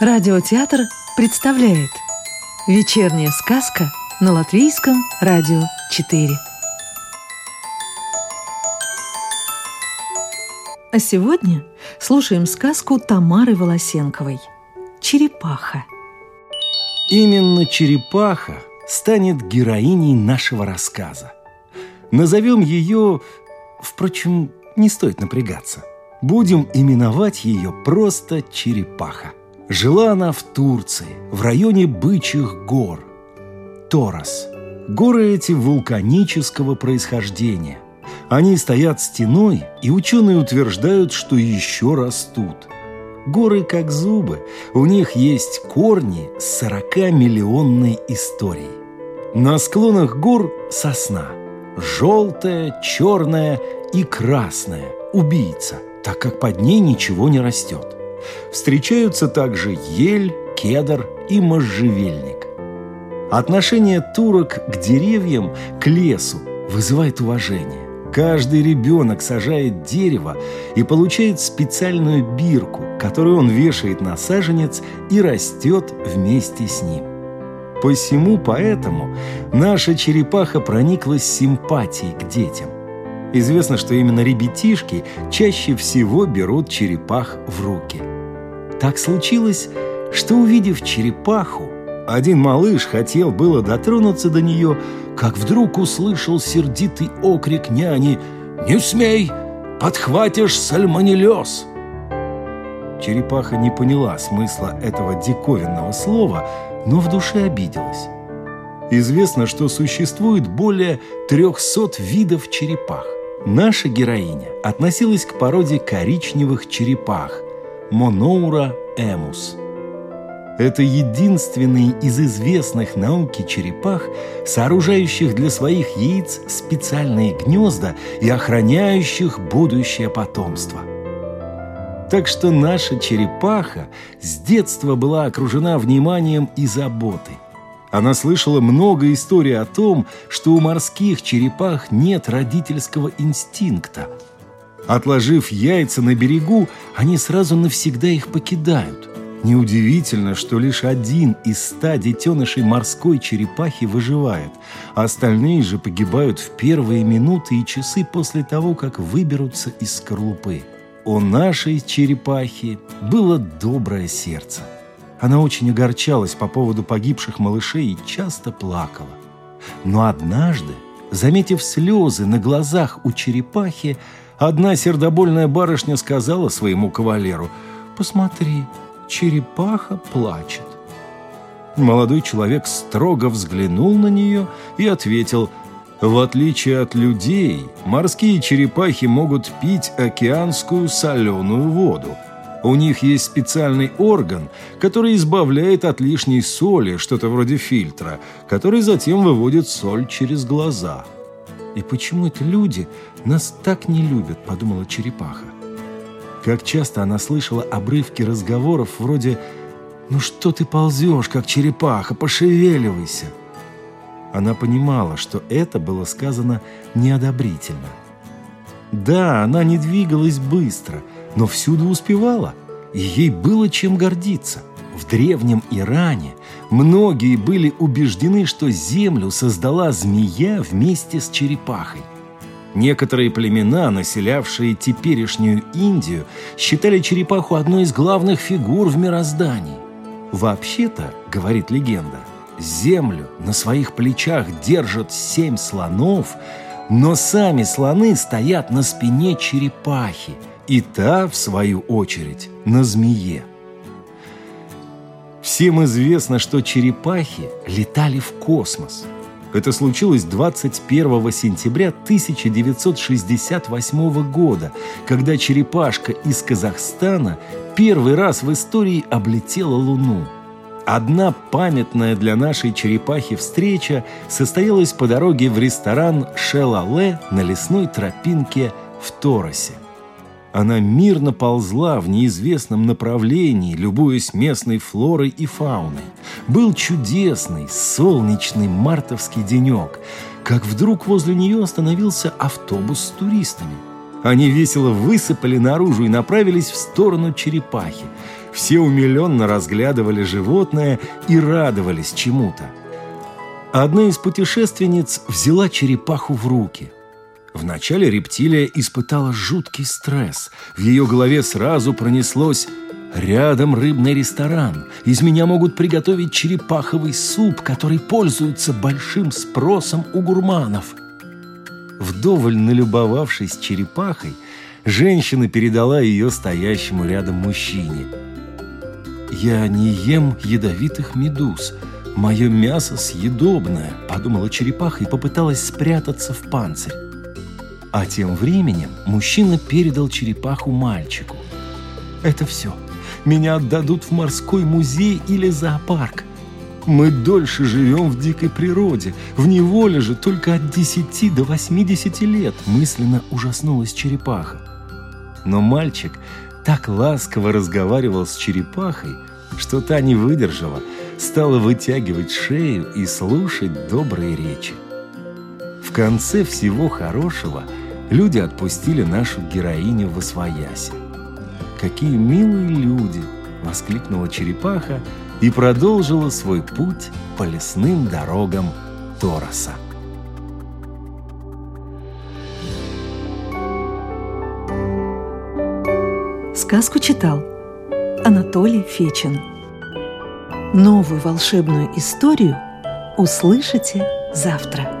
Радиотеатр представляет Вечерняя сказка на Латвийском радио 4 А сегодня слушаем сказку Тамары Волосенковой «Черепаха» Именно черепаха станет героиней нашего рассказа. Назовем ее, впрочем, не стоит напрягаться. Будем именовать ее просто черепаха. Жила она в Турции, в районе Бычьих гор. Торос. Горы эти вулканического происхождения. Они стоят стеной, и ученые утверждают, что еще растут. Горы как зубы, у них есть корни с 40-миллионной историей. На склонах гор сосна. Желтая, черная и красная. Убийца, так как под ней ничего не растет. Встречаются также ель, кедр и можжевельник. Отношение турок к деревьям, к лесу вызывает уважение. Каждый ребенок сажает дерево и получает специальную бирку, которую он вешает на саженец и растет вместе с ним. Посему поэтому наша черепаха прониклась симпатией к детям. Известно, что именно ребятишки чаще всего берут черепах в руки. Так случилось, что увидев черепаху, один малыш хотел было дотронуться до нее, как вдруг услышал сердитый окрик няни «Не смей! Подхватишь сальмонеллез!» Черепаха не поняла смысла этого диковинного слова, но в душе обиделась. Известно, что существует более 300 видов черепах. Наша героиня относилась к породе коричневых черепах – Моноура эмус. Это единственный из известных науки черепах, сооружающих для своих яиц специальные гнезда и охраняющих будущее потомство. Так что наша черепаха с детства была окружена вниманием и заботой – она слышала много историй о том, что у морских черепах нет родительского инстинкта. Отложив яйца на берегу, они сразу навсегда их покидают. Неудивительно, что лишь один из ста детенышей морской черепахи выживает, а остальные же погибают в первые минуты и часы после того, как выберутся из скорлупы. У нашей черепахи было доброе сердце – она очень огорчалась по поводу погибших малышей и часто плакала. Но однажды, заметив слезы на глазах у черепахи, одна сердобольная барышня сказала своему кавалеру «Посмотри, черепаха плачет». Молодой человек строго взглянул на нее и ответил «В отличие от людей, морские черепахи могут пить океанскую соленую воду, у них есть специальный орган, который избавляет от лишней соли, что-то вроде фильтра, который затем выводит соль через глаза. «И почему это люди нас так не любят?» – подумала черепаха. Как часто она слышала обрывки разговоров вроде «Ну что ты ползешь, как черепаха, пошевеливайся!» Она понимала, что это было сказано неодобрительно. Да, она не двигалась быстро – но всюду успевала, и ей было чем гордиться. В древнем Иране многие были убеждены, что землю создала змея вместе с черепахой. Некоторые племена, населявшие теперешнюю Индию, считали черепаху одной из главных фигур в мироздании. Вообще-то, говорит легенда, землю на своих плечах держат семь слонов, но сами слоны стоят на спине черепахи – и та, в свою очередь, на змее. Всем известно, что черепахи летали в космос. Это случилось 21 сентября 1968 года, когда черепашка из Казахстана первый раз в истории облетела Луну. Одна памятная для нашей черепахи встреча состоялась по дороге в ресторан «Шелале» на лесной тропинке в Торосе. Она мирно ползла в неизвестном направлении, любуясь местной флорой и фауной. Был чудесный, солнечный мартовский денек, как вдруг возле нее остановился автобус с туристами. Они весело высыпали наружу и направились в сторону черепахи. Все умиленно разглядывали животное и радовались чему-то. Одна из путешественниц взяла черепаху в руки. Вначале рептилия испытала жуткий стресс. В ее голове сразу пронеслось «Рядом рыбный ресторан. Из меня могут приготовить черепаховый суп, который пользуется большим спросом у гурманов». Вдоволь налюбовавшись черепахой, женщина передала ее стоящему рядом мужчине. «Я не ем ядовитых медуз», «Мое мясо съедобное», — подумала черепаха и попыталась спрятаться в панцирь. А тем временем мужчина передал черепаху мальчику. «Это все. Меня отдадут в морской музей или зоопарк. Мы дольше живем в дикой природе. В неволе же только от 10 до 80 лет», — мысленно ужаснулась черепаха. Но мальчик так ласково разговаривал с черепахой, что та не выдержала — стала вытягивать шею и слушать добрые речи. В конце всего хорошего люди отпустили нашу героиню в освояси. «Какие милые люди!» — воскликнула черепаха и продолжила свой путь по лесным дорогам Тороса. Сказку читал Анатолий Фечин. Новую волшебную историю услышите завтра.